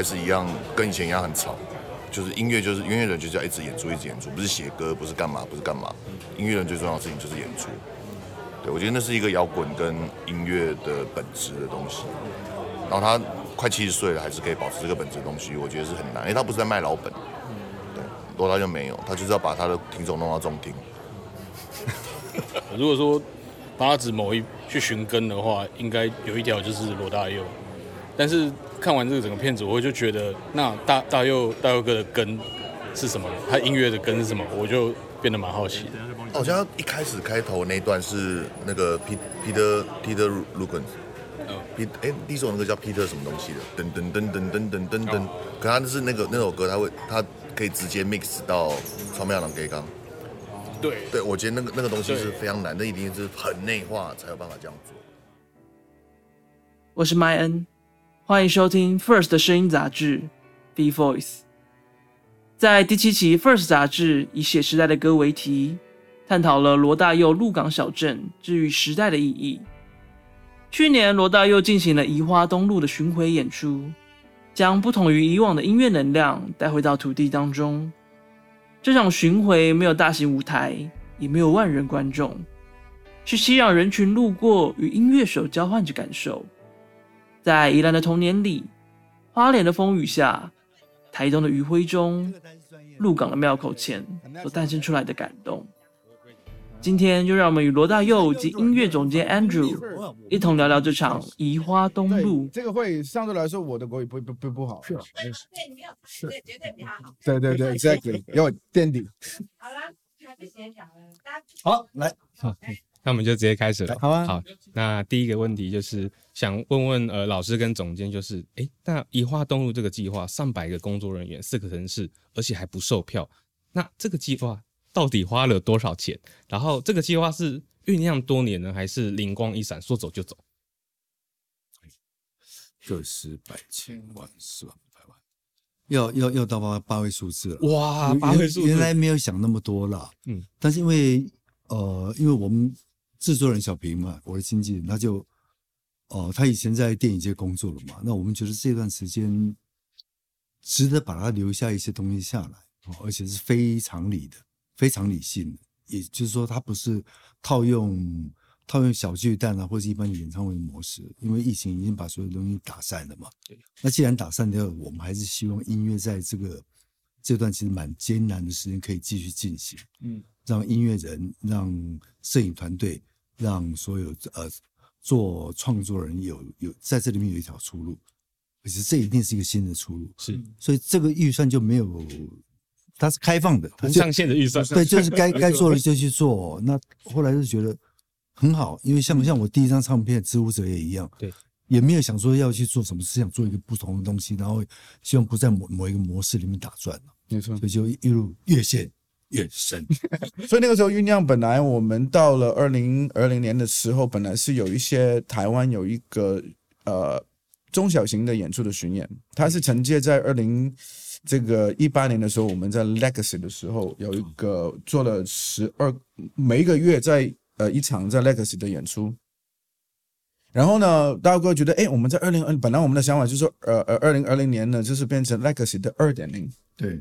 还是一样，跟以前一样很吵。就是音乐，就是音乐人就是要一直演出，一直演出，不是写歌，不是干嘛，不是干嘛。音乐人最重要的事情就是演出。对我觉得那是一个摇滚跟音乐的本质的东西。然后他快七十岁了，还是可以保持这个本质的东西，我觉得是很难，因为他不是在卖老本。对，罗大佑没有，他就是要把他的听众弄到中听。如果说八指某一去寻根的话，应该有一条就是罗大佑。但是看完这个整个片子，我就觉得那大大佑大佑哥的根是什么？他音乐的根是什么？我就变得蛮好奇的。好像一开始开头那段是那个 P Peter Peter l u c a n 嗯，P 哎，第一首那个叫 Peter 什么东西的？噔噔噔噔噔噔噔噔。可他是那个那首歌，他会他可以直接 mix 到《超妙郎给刚》。对对，我觉得那个那个东西是非常难，那一定是很内化才有办法这样做。我是麦恩。欢迎收听 First 声音杂志《B Voice》。在第七期 First 杂志以写时代的歌为题，探讨了罗大佑鹿港小镇治愈时代的意义。去年，罗大佑进行了移花东路的巡回演出，将不同于以往的音乐能量带回到土地当中。这场巡回没有大型舞台，也没有万人观众，是熙攘人群路过与音乐手交换着感受。在宜兰的童年里，花莲的风雨下，台东的余晖中，鹿港的庙口前，所诞生出来的感动。今天就让我们与罗大佑及音乐总监 Andrew 一同聊聊这场移花东路。这个会相对来说，我的国语不不不不好。是，对，没有，是绝对比他好。对对对，Exactly，要垫底。好了，开始先讲了，大家好来。那我们就直接开始了。好啊。好，那第一个问题就是想问问呃老师跟总监，就是哎，那移花东路这个计划，上百个工作人员，四个城市，而且还不售票，那这个计划到底花了多少钱？然后这个计划是酝酿多年呢，还是灵光一闪，说走就走？个 十百千万十万百万，要要要到八八位数字了。哇，八位数字，原来没有想那么多了。嗯，但是因为呃，因为我们。制作人小平嘛，我的经纪人，他就，哦，他以前在电影界工作了嘛，那我们觉得这段时间值得把他留下一些东西下来，哦，而且是非常理的，非常理性的，也就是说，他不是套用套用小巨蛋啊，或者一般演唱会的模式，因为疫情已经把所有东西打散了嘛。对。那既然打散掉，我们还是希望音乐在这个这段其实蛮艰难的时间可以继续进行，嗯，让音乐人，让摄影团队。让所有呃做创作人有有在这里面有一条出路，可是这一定是一个新的出路。是，所以这个预算就没有，它是开放的，无上限的预算。对，就是该该做的就去做。那后来就觉得很好，因为像像我第一张唱片《知乎者》也一样，对，也没有想说要去做什么，是想做一个不同的东西，然后希望不在某某一个模式里面打转没错，所以就一路越陷。越深，所以那个时候酝酿，本来我们到了二零二零年的时候，本来是有一些台湾有一个呃中小型的演出的巡演，它是承接在二零这个一八年的时候，我们在 Legacy 的时候有一个做了十二每一个月在呃一场在 Legacy 的演出，然后呢，大哥觉得哎，我们在二零二本来我们的想法就是说呃呃二零二零年呢就是变成 Legacy 的二点零，对。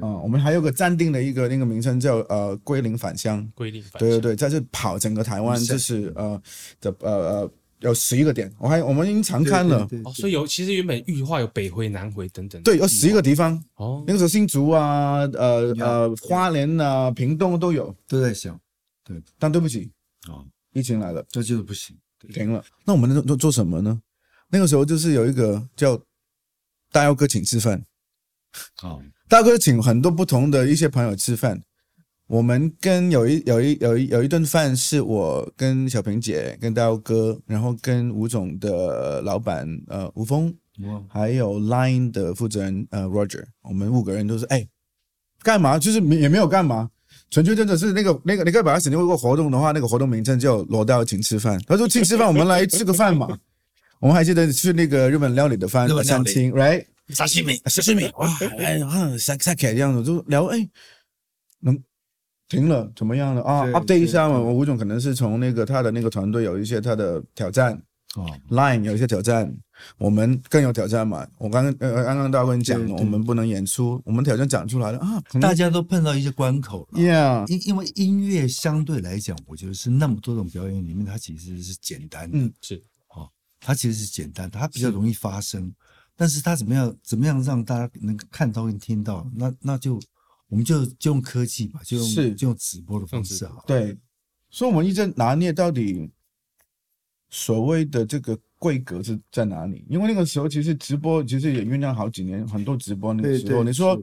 啊，我们还有个暂定的一个那个名称叫呃归零返乡，归零返对对对，在这跑整个台湾，就是呃的呃呃有十一个点，我还我们已经常看了，哦，所以有其实原本预化有北回南回等等，对，有十一个地方。哦，那个时候新竹啊，呃呃花莲啊，屏东都有，都在想，对，但对不起哦，疫情来了，这就是不行，停了。那我们能做做什么呢？那个时候就是有一个叫大耀哥请吃饭，好。大哥请很多不同的一些朋友吃饭，我们跟有一有一有一有一顿饭是我跟小平姐跟大哥，然后跟吴总的老板呃吴峰，还有 Line 的负责人呃 Roger，我们五个人都是哎干嘛？就是也没有干嘛，纯粹真的是那个那个你可以把它写成一个活动的话，那个活动名称叫罗大请吃饭。他说请吃饭，我们来吃个饭嘛。我们还记得去那个日本料理的饭餐厅，right？沙西米，沙西米，哇，哎，啊，三三凯这样子就聊，哎，能停了怎么样了？啊？update 一下嘛，我吴总可能是从那个他的那个团队有一些他的挑战哦，Line 有一些挑战，我们更有挑战嘛。我刚刚呃刚刚大家跟你讲我们不能演出，我们挑战讲出来了啊，大家都碰到一些关口了。Yeah，因因为音乐相对来讲，我觉得是那么多种表演里面，它其实是简单的，嗯。是。哦，它其实是简单，它比较容易发生。但是他怎么样怎么样让大家能够看到跟听到，那那就我们就就用科技吧，就用是就用直播的方式用直好了。对，所以我们一直拿捏到底所谓的这个规格是在哪里？因为那个时候其实直播其实也酝酿好几年，很多直播那个时候，你说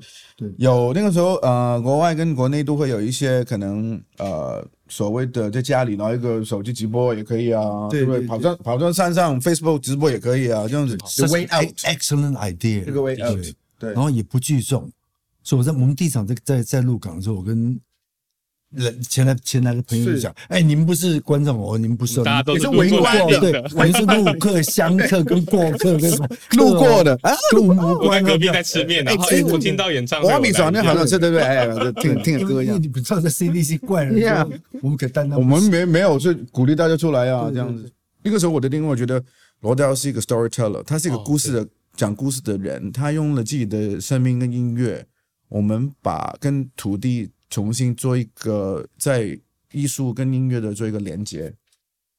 有那个时候呃，国外跟国内都会有一些可能呃所谓的在家里拿一个手机直播也可以啊，对？不对？跑上跑上山上 Facebook 直播也可以啊，这样子。the way Such an out，excellent idea，这个 way 对 out，对。然后也不聚众。所以我在我们第一场在在在鹿港的时候，我跟人前来前来的朋友就讲，哎，你们不是观众哦，你们不是哦，大家都是你们路过来的对，我们是路客、香客跟过客跟什么 路过的啊，跟我们无关哦。隔壁在吃面，然后哎哎，我听到演唱会，我米爽那好像是是对不对？哎，听听因歌一样。你不知道在 CDC 怪人我们可担当我。们没没有是鼓励大家出来啊，对这样子。那个时候我的定位，我觉得罗大佑是一个 storyteller，他是一个哦故事的、讲故事的人，他用了自己的生命跟音乐，我们把跟土地重新做一个在艺术跟音乐的做一个连接。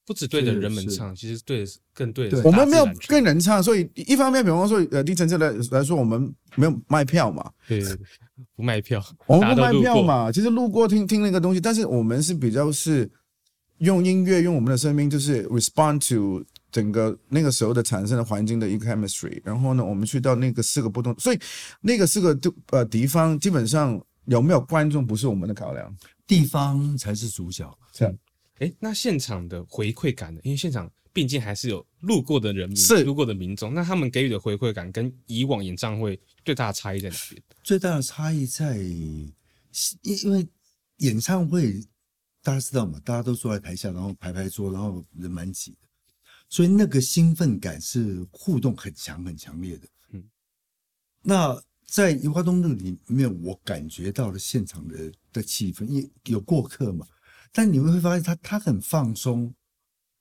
不只对着人们唱，其实对的是更对的对我们没有跟人唱，所以一方面，比方说呃，低层次来来说，我们没有卖票嘛，对不卖票，我们不卖票嘛，其实路过听听那个东西，但是我们是比较是用音乐，用我们的生命，就是 respond to 整个那个时候的产生的环境的一个 chemistry。然后呢，我们去到那个四个不同，所以那个四个地呃地方，基本上有没有观众不是我们的考量。地方才是主角。这样哎，那现场的回馈感呢？因为现场毕竟还是有路过的人民，是路过的民众，那他们给予的回馈感跟以往演唱会最大的差异在哪边？最大的差异在，因因为演唱会大家知道嘛，大家都坐在台下，然后排排坐，然后人蛮挤的，所以那个兴奋感是互动很强很强烈的。嗯嗯，那在油花东路里面，我感觉到了现场的的气氛，因为有过客嘛，但你们会发现他他很放松。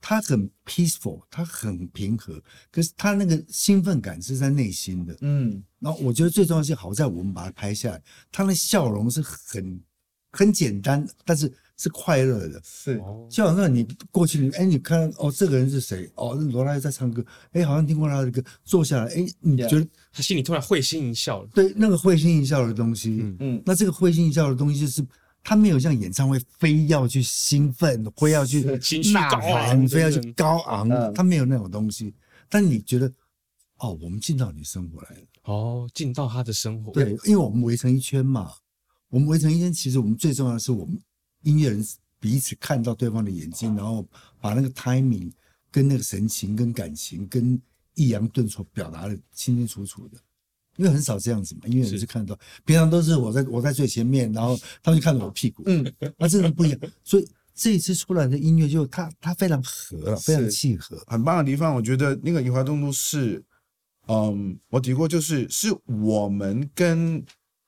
他很 peaceful，他很平和，可是他那个兴奋感是在内心的。嗯，然后我觉得最重要是好在我们把它拍下来，他的笑容是很很简单，但是是快乐的。是。就好像你过去，你哎，你看哦，这个人是谁？哦，罗大佑在唱歌，哎，好像听过他的歌，坐下来，哎，你觉得他心里突然会心一笑了，对那个会心一笑的东西，嗯。嗯。那这个会心一笑的东西就是。他没有像演唱会非要去兴奋，非要去呐喊，非要去高昂嗯，他没有那种东西。但你觉得，哦，我们进到你生活来了。哦，进到他的生活，对，因为我们围成一圈嘛，我们围成一圈，其实我们最重要的是我们音乐人彼此看到对方的眼睛，然后把那个 timing 跟那个神情、跟感情、跟抑扬顿挫表达的清清楚楚的。因为很少这样子嘛，音乐人是是看到，平常都是我在我在最前面，然后他们就看着我屁股，嗯，那这个不一样。所以这一次出来的音乐就它它非常合了，非常契合。很棒的地方，我觉得那个宜华东路是，嗯，我提过，就是是我们跟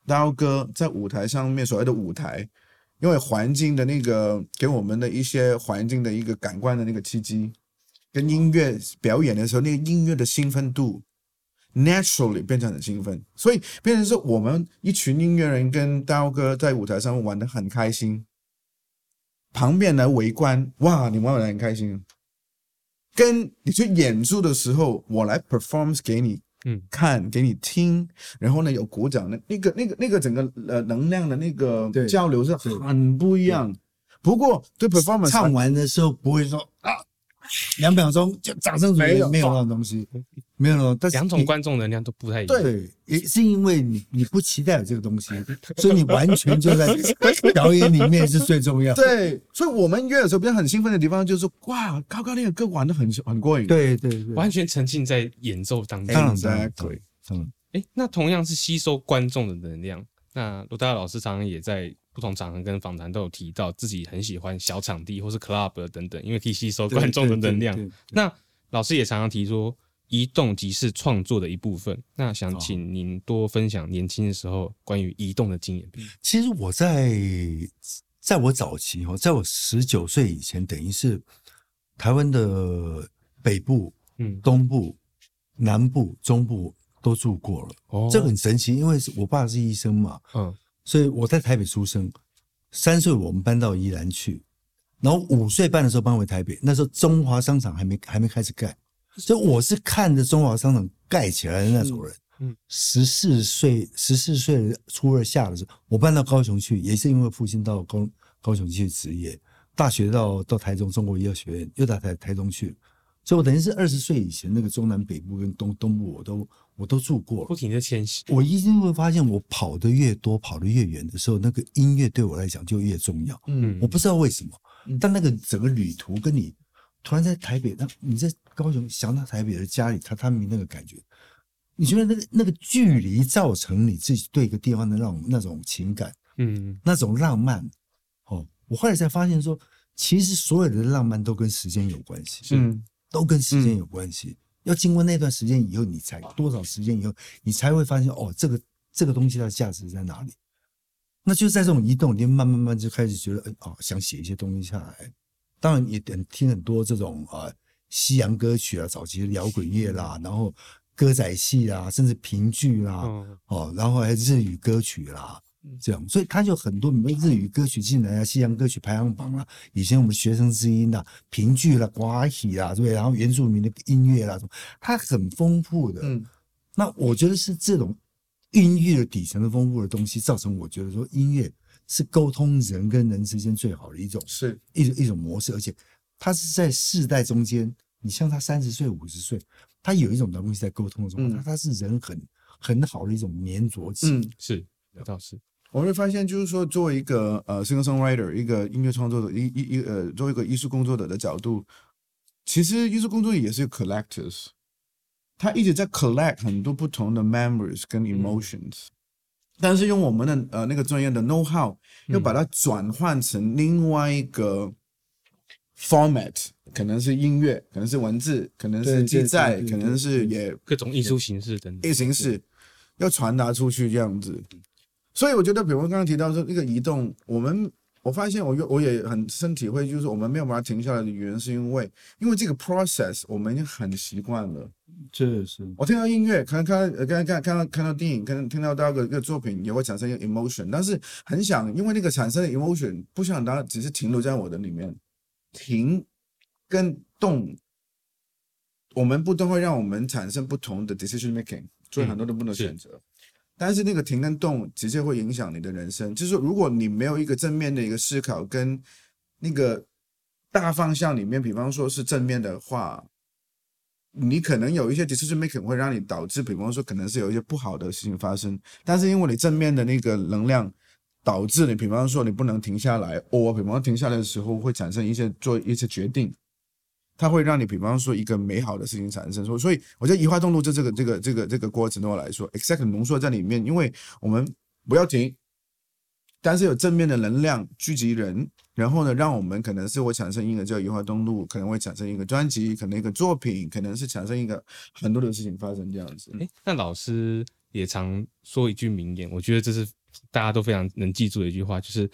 刀哥在舞台上面所谓的舞台，因为环境的那个给我们的一些环境的一个感官的那个契机，跟音乐表演的时候，那个音乐的兴奋度。naturally 变成很兴奋，所以变成是我们一群音乐人跟刀哥在舞台上玩的很开心，旁边来围观，哇，你们玩的很开心。跟你去演出的时候，我来 perform 给你嗯。看，给你听，然后呢有鼓掌那那个、那个、那个整个呃能量的那个交流是很不一样。不过对 performance 唱完的时候不会说啊，两秒钟就掌声没有没有那种东西，没有那种。但是两种观众能量都不太一样。对，也是因为你你不期待有这个东西，所以你完全就在 表演里面是最重要。对，所以我们约的时候，比较很兴奋的地方就是哇，高高那个歌玩的很很过瘾。对对对，完全沉浸在演奏当中。当然当然 Exactly 当然，哎，那同样是吸收观众的能量，那罗大佑老师常常也在不同场合跟访谈都有提到自己很喜欢小场地或是 club 等等，因为可以吸收对观众的能量。那老师也常常提说，移动即是创作的一部分。那哦想请您多分享年轻的时候关于移动的经验。其实我在在我早期哦，在我十九岁以前，等于是台湾的北部、嗯东部、南部、中部都住过了。哦这个很神奇，因为是我爸是医生嘛，嗯所以我在台北出生。三岁我们搬到宜兰去，然后五岁半的时候搬回台北。那时候中华商场还没还没开始盖，所以我是看着中华商场盖起来的那种人。嗯十四岁十四岁初二下的时候，我搬到高雄去，也是因为父亲到高高雄去职业，大学到到台中中国医药学院，又到台台中去，所以我等于是二十岁以前那个中南北部跟东东部我都我都住过了不。停的迁徙，我一定会发现，我跑得越多，跑得越远的时候，那个音乐对我来讲就越重要。嗯我不知道为什么，但那个整个旅途跟你突然在台北，那你在高雄想到台北的家里榻榻米那个感觉，你觉得那个那个距离造成你自己对一个地方的那种那种情感，嗯那种浪漫。哦，我后来才发现说，其实所有的浪漫都跟时间有关系。嗯都跟时间有关系。要经过那段时间以后，你才多少时间以后，你才会发现哦，这个这个东西它的价值在哪里。那就在这种移动，你慢慢慢慢就开始觉得，哎哦，想写一些东西下来。当然也很听很多这种呃西洋歌曲啊，早期的摇滚乐啦，然后歌仔戏啦，甚至评剧啦，嗯哦，然后还有日语歌曲啦，这样，所以他就很多日语歌曲进来啊，西洋歌曲排行榜啊，以前我们学生之音啊，评剧啦、寡喜啦，对不对？然后原住民的音乐啦，什么，它很丰富的。嗯那我觉得是这种音乐的底层的丰富的东西，造成我觉得说音乐是沟通人跟人之间最好的一种是一种一种模式，而且它是在世代中间，你像他三十岁、五十岁，他有一种东西在沟通的时候，嗯他他是人很很好的一种粘着性。嗯，是，那倒是，我会发现，就是说，作为一个呃 singer songwriter，一个音乐创作者，一一一呃，作为一个艺术工作者的角度，其实艺术工作者也是 collectors，他一直在 collect 很多不同的 memories 跟 emotions，、但是用我们的呃那个专业的 know how，又把它转换成另外一个 format，可能是音乐，可能是文字，可能是记载，可能是也各种艺术形式等等一。形式要传达出去这样子。所以我觉得，比如刚刚提到说那个移动，我们我发现我又我也很深体会，就是我们没有把它停下来的原因，是因为因为这个 process 我们已经很习惯了。这是我听到音乐，可能看呃看看看到看到电影，可能听到到一个一个作品，也会产生一个 emotion，但是很想因为那个产生的 emotion，不想它只是停留在我的里面，停跟动，我们不都会让我们产生不同的 decision making，做很多的不同的选择。但是那个停跟动直接会影响你的人生，就是说，如果你没有一个正面的一个思考跟那个大方向里面，比方说是正面的话，你可能有一些 decision making 会让你导致，比方说可能是有一些不好的事情发生，但是因为你正面的那个能量，导致你，比方说你不能停下来，或比方停下来的时候会产生一些做一些决定，它会让你，比方说一个美好的事情产生。所，所以我觉得移花动路这这个这个这个这个过程对我来说，exact 浓缩在里面，因为我们不要停，但是有正面的能量聚集人，然后呢，让我们可能是会产生一个叫移花动路，可能会产生一个专辑，可能一个作品，可能是产生一个很多的事情发生这样子。哎，那老师也常说一句名言，我觉得这是大家都非常能记住的一句话，就是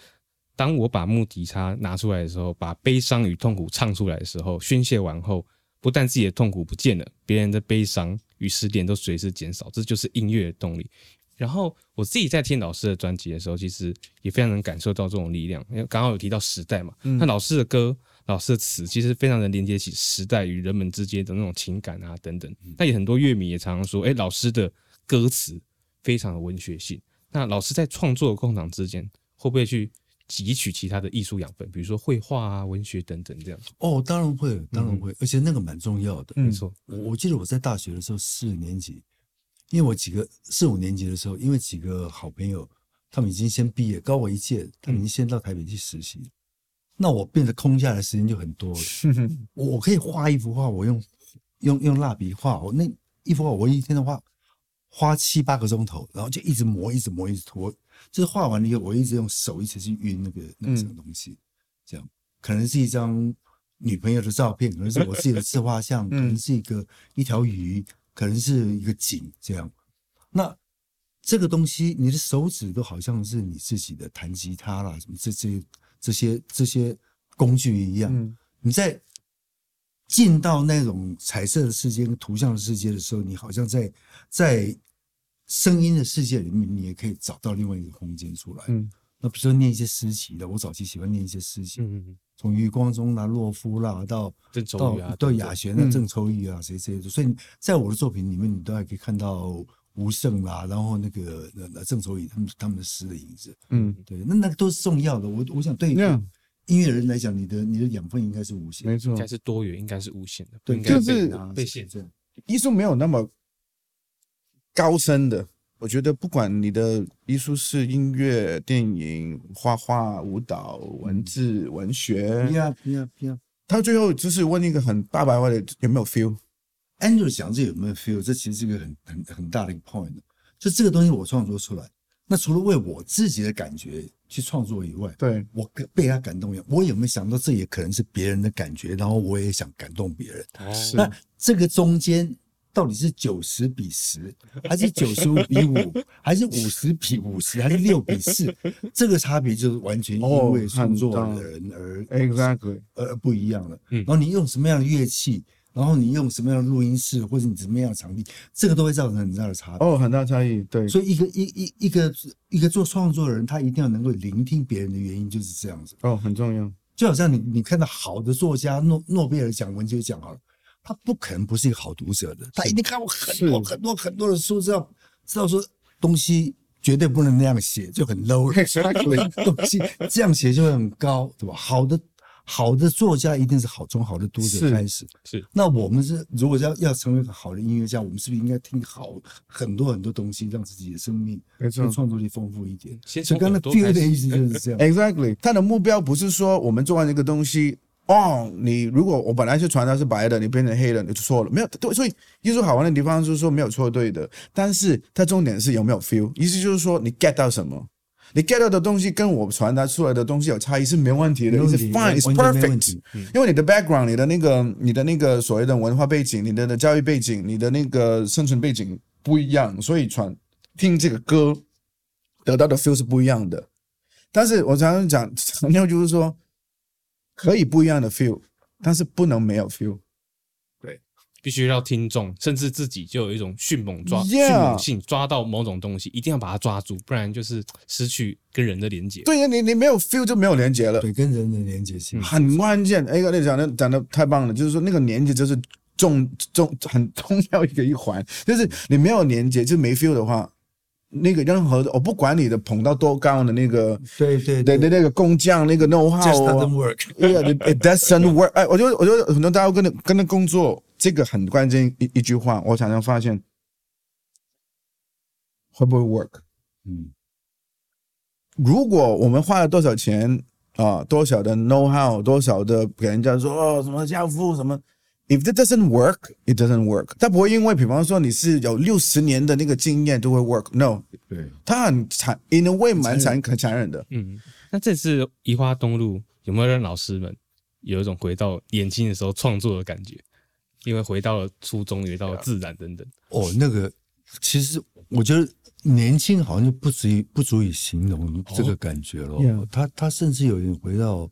当我把木吉他拿出来的时候，把悲伤与痛苦唱出来的时候，宣泄完后，不但自己的痛苦不见了，别人的悲伤与失恋都随之减少，这就是音乐的动力。然后我自己在听老师的专辑的时候，其实也非常能感受到这种力量。因为刚刚有提到时代嘛，那老师的歌、老师的词，其实非常能连接起时代与人们之间的那种情感啊等等。那也很多乐迷也常常说，哎，老师的歌词非常的文学性。那老师在创作的空档之间，会不会去汲取其他的艺术养分，比如说绘画啊、文学等等这样？哦，当然会，当然会，而且那个蛮重要的。没错，我我记得我在大学的时候四年级，因为我几个四五年级的时候，因为几个好朋友，他们已经先毕业，高我一届，他们已经先到台北去实习，那我变得空下来的时间就很多了。我我可以画一幅画，我用用用蜡笔画，我那一幅画我一天的画花七八个钟头，然后就一直磨，一直磨，一直拖，就是画完了以后，我一直用手一直去晕那个那个什么东西，这样可能是一张女朋友的照片，可能是我自己的自画像，可能是一个一条鱼，可能是一个景，这样。那这个东西，你的手指都好像是你自己的弹吉他啦，什么这这这些这些工具一样。你在进到那种彩色的世界跟图像的世界的时候，你好像在在声音的世界里面，你也可以找到另外一个空间出来。嗯，那比如说念一些诗集的，我早期喜欢念一些诗集，嗯嗯从余光中啦、洛夫啦到郑愁到予啊到等等雅璇的嗯郑愁予啊，谁谁的，所以在我的作品里面，你都还可以看到吴胜啦，然后那个那那郑愁予他们他们的诗的影子。嗯，对，那那个都是重要的。我我想对音乐人来讲，你的你的养分应该是无限的。没错应该，是多元，应该是无限的，不对，应该就是被被限制。制。艺术没有那么高深的。我觉得不管你的艺术是音乐、电影、画画、舞蹈、文字、文学，他最后就是问一个很大白话的有没有 feel？！Andrew 讲这有没有 feel？这其实是一个很很很大的一个 point。就这个东西我创作出来，那除了为我自己的感觉去创作以外，对，我被被他感动以外，我有没有想到这也可能是别人的感觉，然后我也想感动别人？哦那这个中间到底是九十比十，还是九十五比五，还是五十比五十，还是六比四？这个差别就是完全因为创作的人而 Exactly，而不一样了。嗯然后你用什么样的乐器，然后你用什么样的录音室，或者你什么样的场地，这个都会造成很大的差别。哦，很大差异，对，所以一个一一一个一个做创作的人，他一定要能够聆听别人的原因，就是这样子。哦，很重要，就好像你你看到好的作家，诺诺贝尔奖、文学奖好了，他不可能不是一个好读者的，他一定看过很多很多很多的书，知道知道说东西绝对不能那样写，就很 low。Exactly 东西这样写就会很高，对吧？好的好的作家一定是好从好的读者开始。是那我们是如果要要成为一个好的音乐家，我们是不是应该听好很多很多东西，让自己的生命没错跟创作力丰富一点？先从所以刚才耳朵 feel 开始的意思就是这样。Exactly，他的目标不是说我们做完这个东西，哦，你如果我本来是传达是白的，你变成黑的，你就错了。没有对，所以艺术好玩的地方就是说没有错对的，但是它重点是有没有 feel，意思就是说你 get 到什么。你 get 到的东西跟我传达出来的东西有差异是没问题的。因为你的 background，你的那个你的那个所谓的文化背景，你的的教育背景，你的那个生存背景不一样，所以传听这个歌得到的 feel 是不一样的。但是我常常讲，强调就是说，可以不一样的 feel，但是不能没有 feel。对必须要听众甚至自己就有一种迅猛抓迅猛性，抓到某种东西，一定要把它抓住，不然就是失去跟人的连接。对呀，你你没有 feel 就没有连接了，对，跟人的连接性。很关键。哎，你讲的讲的太棒了，就是说那个连接就是重重很重要一个一环，就是你没有连接就没 feel 的话，那个任何的我不管你的捧到多高的那个对对对那个工匠那个 know Just how 啊 doesn't work。Yeah, it it doesn't work。哎，我觉得，我觉得很多大家跟着跟着工作，这个很关键一一句话，我常常发现会不会 work？嗯，如果我们花了多少钱啊，多少的 know how，多少的给人家说哦什么教父什么，if it doesn't work，it doesn't work。它不会因为比方说你是有六十年的那个经验就会 work。No，对，它很残，in a way 蛮残很残忍的。嗯，那这次移花东路有没有让老师们有一种回到年轻的时候创作的感觉？因为回到了初中，回到了自然等等。哦，那个其实我觉得年轻好像就不足以不足以形容这个感觉了。Yeah 他他甚至有点回到，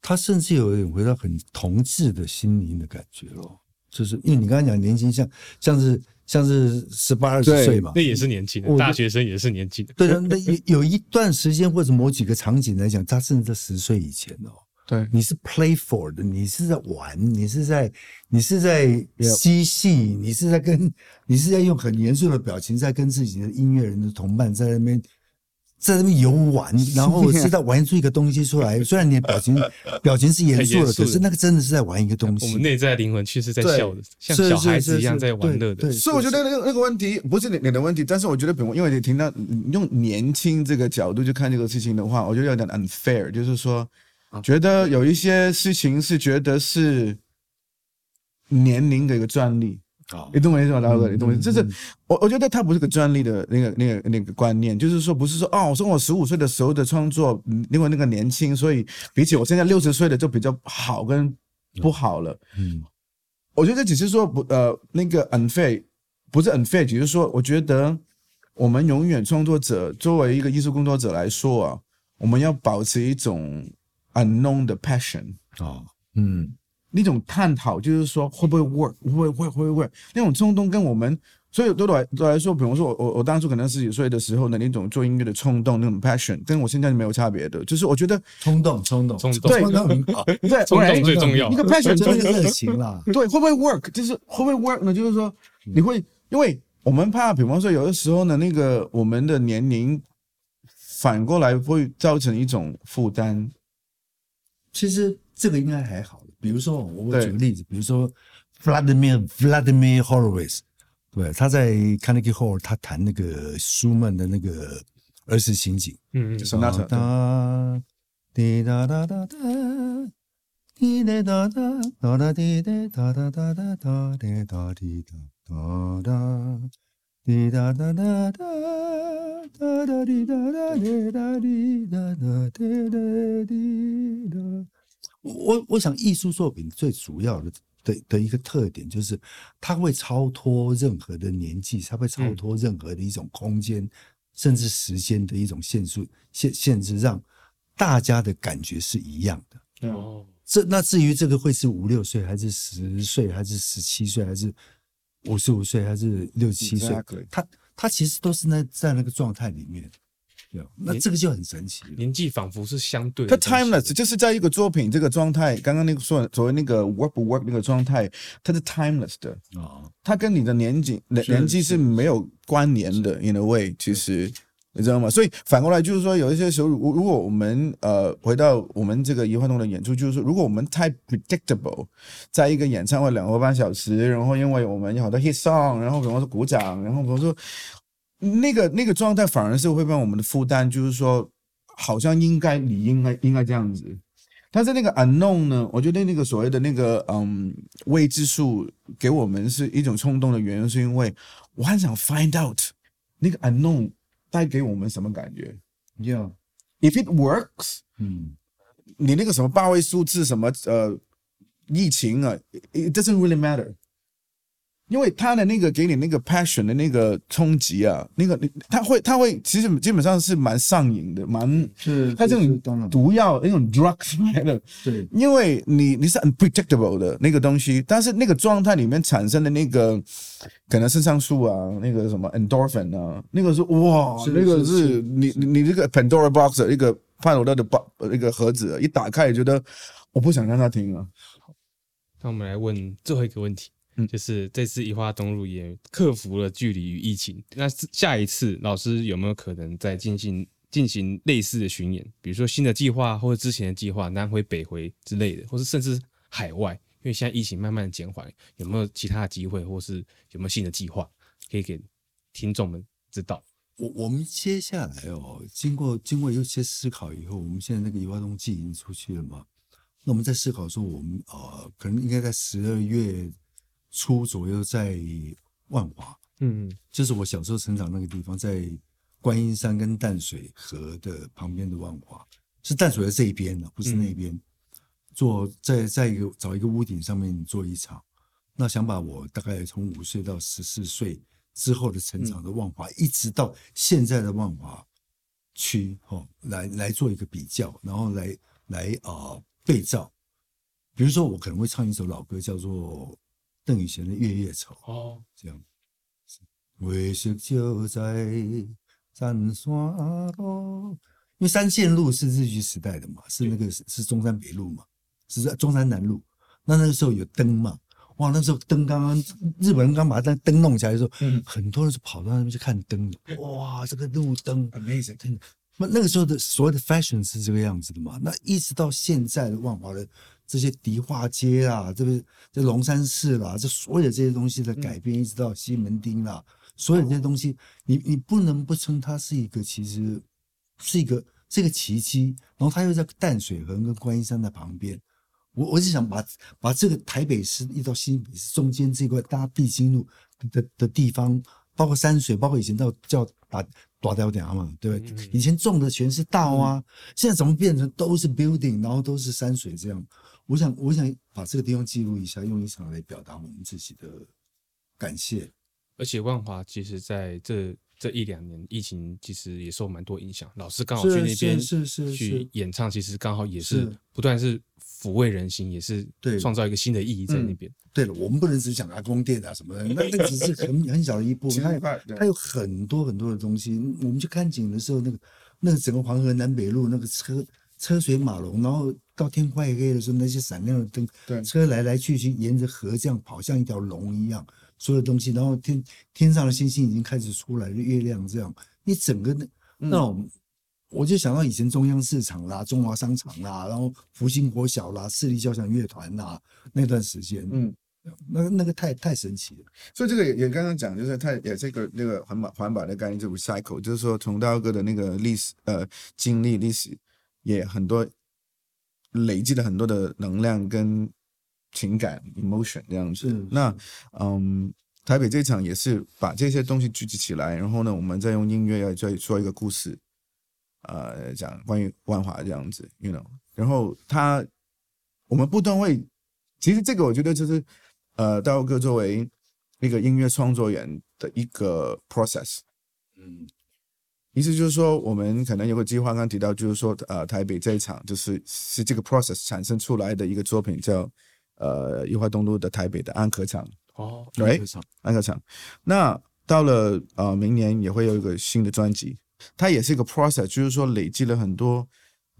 他甚至有一点回到很童稚的心灵的感觉咯。就是因为你刚才讲年轻像像是像是十八二十岁嘛那，也是年轻的，大学生也是年轻的。对的，那有有一段时间或者某几个场景来讲，他甚至在十岁以前哦。对，你是 playful 的，你是在玩，你是在你是在嬉戏，你是在跟你是在用很严肃的表情在跟自己的音乐人的同伴在那边在那边游玩，然后是在玩出一个东西出来。虽然你的表情表情是严肃的，可是那个真的是在玩一个东西。我们内在灵魂其实在对笑的，像是小孩子一样在玩乐的。对对所以我觉得那个那个问题不是你你的问题，但是我觉得，因为你听到你用年轻这个角度去看这个事情的话，我觉得有点 unfair，就是说，觉得有一些事情是觉得是年龄的一个专利。啊你懂我意思吗，大哥？嗯你懂我意思？嗯就是我我觉得它不是个专利的那个那个那个观念，就是说不是说哦，我说我十五岁的时候的创作，嗯因为那个年轻，所以比起我现在六十岁的就比较好跟不好了。嗯我觉得只是说不呃那个 unfair，不是 unfair，只是说我觉得我们永远创作者作为一个艺术工作者来说啊，我们要保持一种 unknown 的 passion。啊嗯那种探讨，就是说会不会 work，会不会会会不会那种冲动跟我们，所以对我来对我来说，比如说我我我当初可能十几岁的时候的那种做音乐的冲动，那种 passion，跟我现在没有差别的，就是我觉得冲动，冲动，冲动对冲动很，对 冲动最重要一个 passion 就是热情啦。对，会不会 work？就是会不会 work 呢？就是说你会，因为我们怕，比方说有的时候呢，那个我们的年龄反过来会造成一种负担。其实这个应该还好，比如说我举个例子，比如说 Vladimir Vladimir Horowitz，对，他在 Carnegie Hall 他弹那个舒曼的那个儿时情景，嗯嗯，Sonata，哒滴哒哒哒哒，滴哒哒哒哒哒滴哒哒哒哒哒哒滴哒滴哒哒哒，滴哒哒哒哒哒哒滴哒哒滴哒滴哒哒滴哒滴哒。我我想艺术作品最主要的的的一个特点就是，它会超脱任何的年纪，它会超脱任何的一种空间，甚至时间的一种限制限限制，让大家的感觉是一样的。哦，这那至于这个会是五六岁，还是十岁，还是十七岁，还是五十五岁，还是六七岁他他其实都是那在那个状态里面。对，那这个就很神奇。年纪仿佛是相对它的东西 timeless 就是在一个作品这个状态，刚刚那个说所谓那个 work 不 work 那个状态，它是 timeless 的，啊，它跟你的年纪年年纪是没有关联的，in a way，其实你知道吗？所以反过来就是说，有一些时候，如如果我们呃回到我们这个移幻动的演出，就是说，如果我们太 predictable，在一个演唱会两个半小时，然后因为我们有好多 hit song，然后比方说鼓掌，然后比方说那个那个状态，反而是会让我们的负担，就是说，好像应该你应该应该这样子。但是那个 unknown 呢，我觉得那个所谓的那个嗯未知数，给我们是一种冲动的原因，是因为我很想 find out 那个 unknown 带给我们什么感觉。Yeah，if it works，嗯，你那个什么八位数字什么呃疫情啊，it doesn't really matter。因为他的那个给你那个 passion 的那个冲击啊，那个你他会他会其实基本上是蛮上瘾的，蛮是他这种毒药那种 drugs 来的，对。因为你你是 unpredictable 的那个东西，但是那个状态里面产生的那个可能肾上素啊，那个什么 endorphin 啊，那个是哇，是那个是是你你你这个 Pandora box 的一个潘多拉的包那个盒子，一打开也觉得我不想让他听啊。那我们来问最后一个问题，嗯就是这次移花东路也克服了距离与疫情，那下一次老师有没有可能再进行进行类似的巡演，比如说新的计划或者之前的计划，南回北回之类的，或是甚至海外？因为现在疫情慢慢减缓，有没有其他的机会，或是有没有新的计划可以给听众们知道？我我们接下来哦，经过经过一些思考以后，我们现在那个移花东季已经出去了嘛，那我们在思考说，我们呃，可能应该在十二月初左右在万华，嗯，就是我小时候成长那个地方，在观音山跟淡水河的旁边的万华，是淡水河这一边的，不是那边。做在在一个找一个屋顶上面做一场，那想把我大概从五岁到十四岁之后的成长的万华，一直到现在的万华区哦，来来做一个比较，然后来来啊、呃对照。比如说，我可能会唱一首老歌，叫做邓雨贤的《月夜愁》。哦，这样。月色就在山山路，因为三线路是日据时代的嘛，是那个是是中山北路嘛，是在中山南路。那那个时候有灯嘛，哇，那时候灯刚刚日本人刚把那灯弄起来的时候，很多人是跑到那边去看灯的，哇，这个路灯 amazing。那那个时候的所谓的 fashion 是这个样子的嘛？那一直到现在的万华的这些迪化街啦，这个这龙山寺啦，这所有这些东西的改变，一直到西门町啦，所有这些东西，你你不能不称它是一个其实是一个是一个奇迹。然后它又在淡水河跟观音山的旁边，我我是想把把这个台北市一到新北市中间这块大家必经路的的地方，包括山水，包括以前叫叫打打掉点嘛，对不对？以前种的全是稻啊，现在怎么变成都是 building，然后都是山水这样？我想我想把这个地方记录一下，用一场来表达我们自己的感谢。而且万华其实在这这一两年疫情其实也受蛮多影响，老师刚好去那边是是是去演唱，其实刚好也是是不断是抚慰人心，也是对创造一个新的意义在那边。对了，我们不能只讲阿公店啊什么的，那那只是很很小的一部分，它有它有很多很多的东西。我们去看景的时候，那个那个整个黄河南北路那个车车水马龙，然后到天快黑的时候，那些闪亮的灯，对车来来去去，沿着河这样跑，像一条龙一样，所有东西，然后天天上的星星已经开始出来了，月亮这样，你整个那那种。我就想到以前中央市场啦、中华商场啦，然后福星国小啦、市立交响乐团啦，那段时间，嗯，那个那个太太神奇了。所以这个也也刚刚讲，就是它也这个那个环保环保的概念，就 recycle，就是说从大哥的那个历史呃经历历史也很多累积了很多的能量跟情感 emotion 这样子。那嗯，台北这场也是把这些东西聚集起来，然后呢，我们再用音乐要再说一个故事，呃，讲关于万华这样子，you know，然后他我们不断会，其实这个我觉得就是呃，大哥作为一个音乐创作人的一个 process，嗯，意思就是说，我们可能有个计划，刚刚提到，就是说，呃，台北这一场就是是这个 process 产生出来的一个作品，叫呃优化东路的台北的安可场，哦，对，安可场。那到了呃明年也会有一个新的专辑，它也是一个 process，就是说累积了很多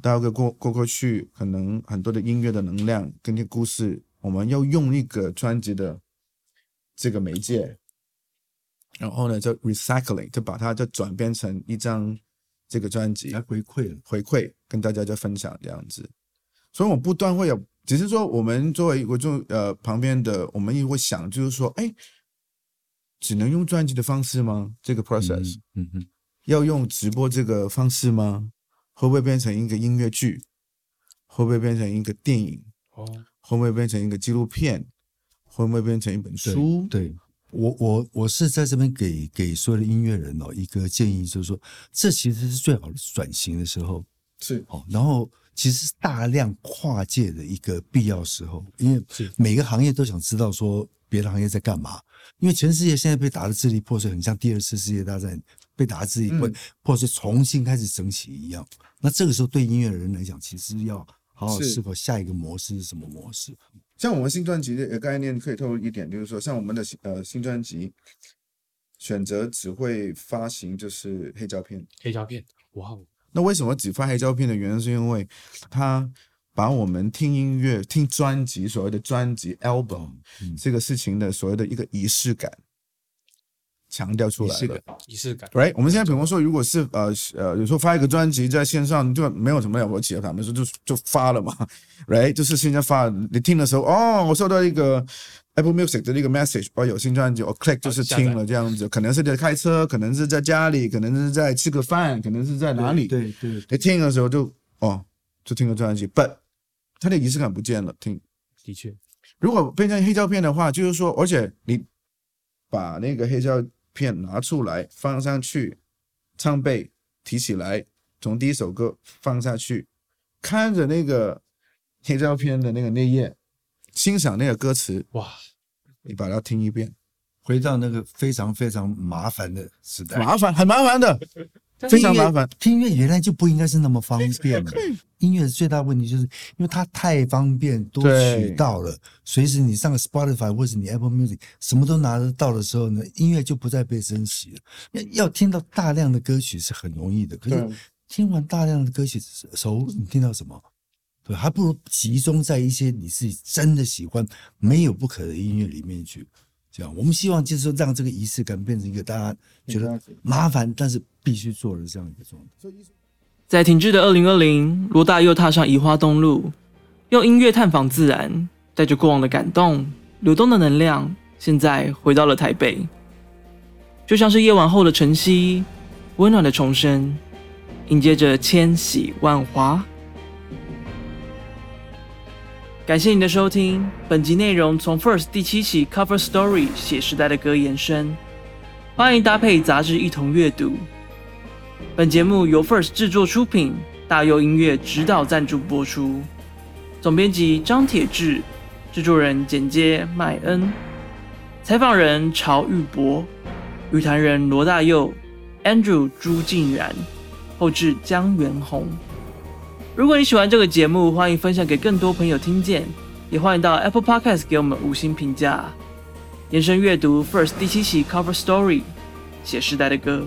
大概过过过去可能很多的音乐的能量跟这个故事，我们要用一个专辑的这个媒介，然后呢，就 recycling，就把它就转变成一张这个专辑来回馈。回馈，跟大家就分享这样子。所以我不断会有，只是说我们作为我就呃旁边的，我们也会想，就是说，哎，只能用专辑的方式吗？这个 process，嗯嗯，要用直播这个方式吗？会不会变成一个音乐剧？会不会变成一个电影？哦，会不会变成一个纪录片？会不会变成一本对书？对。我我我是在这边给给所有的音乐人哦一个建议，就是说，这其实是最好的转型的时候是哦。然后其实是大量跨界的一个必要时候，因为每个行业都想知道说别的行业在干嘛，因为全世界现在被打得支离破碎，很像第二次世界大战被打得支离破碎，重新开始整起一样。那这个时候对音乐人来讲，其实要好好思考下一个模式是什么模式。像我们新专辑的概念，可以透露一点，就是说，像我们的新呃新专辑选择只会发行就是黑胶片。黑胶片，哇哦，那为什么只发黑胶片的原因，是因为他把我们听音乐、听专辑所谓的专辑 album、嗯。这个事情的所谓的一个仪式感强调出来了。仪式感。，仪式感，Right，我们现在比方说，如果是呃呃，有时候发一个专辑在线上，就没有什么了不起的，他们说就就发了嘛，Right，就是现在发，你听的时候，哦，我收到一个 Apple Music 的那个 message，哦，有新专辑，我 click 就是听了这样子，可能是在开车，可能是在家里，可能是在吃个饭，可能是在哪里，对对对，你听的时候就哦，就听个专辑，But 它的仪式感不见了，听。的确，如果变成黑胶片的话，就是说，而且你把那个黑胶片拿出来放上去，唱背提起来，从第一首歌放下去，看着那个黑胶片的那个内页，欣赏那个歌词，哇，你把它听一遍，回到那个非常非常麻烦的时代，麻烦，很麻烦的，非常麻烦。听音乐原来就不应该是那么方便的。音乐的最大问题就是因为它太方便，多渠道了，随时你上个 Spotify 或者你 Apple Music 什么都拿得到的时候呢，音乐就不再被珍惜了。要要听到大量的歌曲是很容易的，可是听完大量的歌曲的时候，你听到什么？对，还不如集中在一些你自己真的喜欢、没有不可的音乐里面去。这样，我们希望就是说，让这个仪式感变成一个大家觉得麻烦，但是必须做的这样一个状态。在停滞的二零二零，罗大又踏上移花东路，用音乐探访自然，带着过往的感动、流动的能量，现在回到了台北，就像是夜晚后的晨曦，温暖的重生，迎接着千禧万华。感谢你的收听，本集内容从 First 第七期 Cover Story 写时代的歌延伸，欢迎搭配杂志一同阅读。本节目由 First 制作出品，大佑音乐指导赞助播出。总编辑张铁志，制作人简介麦恩，采访人曹玉博，语坛人罗大佑，Andrew 朱静然，后制江元宏。如果你喜欢这个节目，欢迎分享给更多朋友听见，也欢迎到 Apple Podcast 给我们五星评价。延伸阅读 First 第七期 Cover Story，写时代的歌。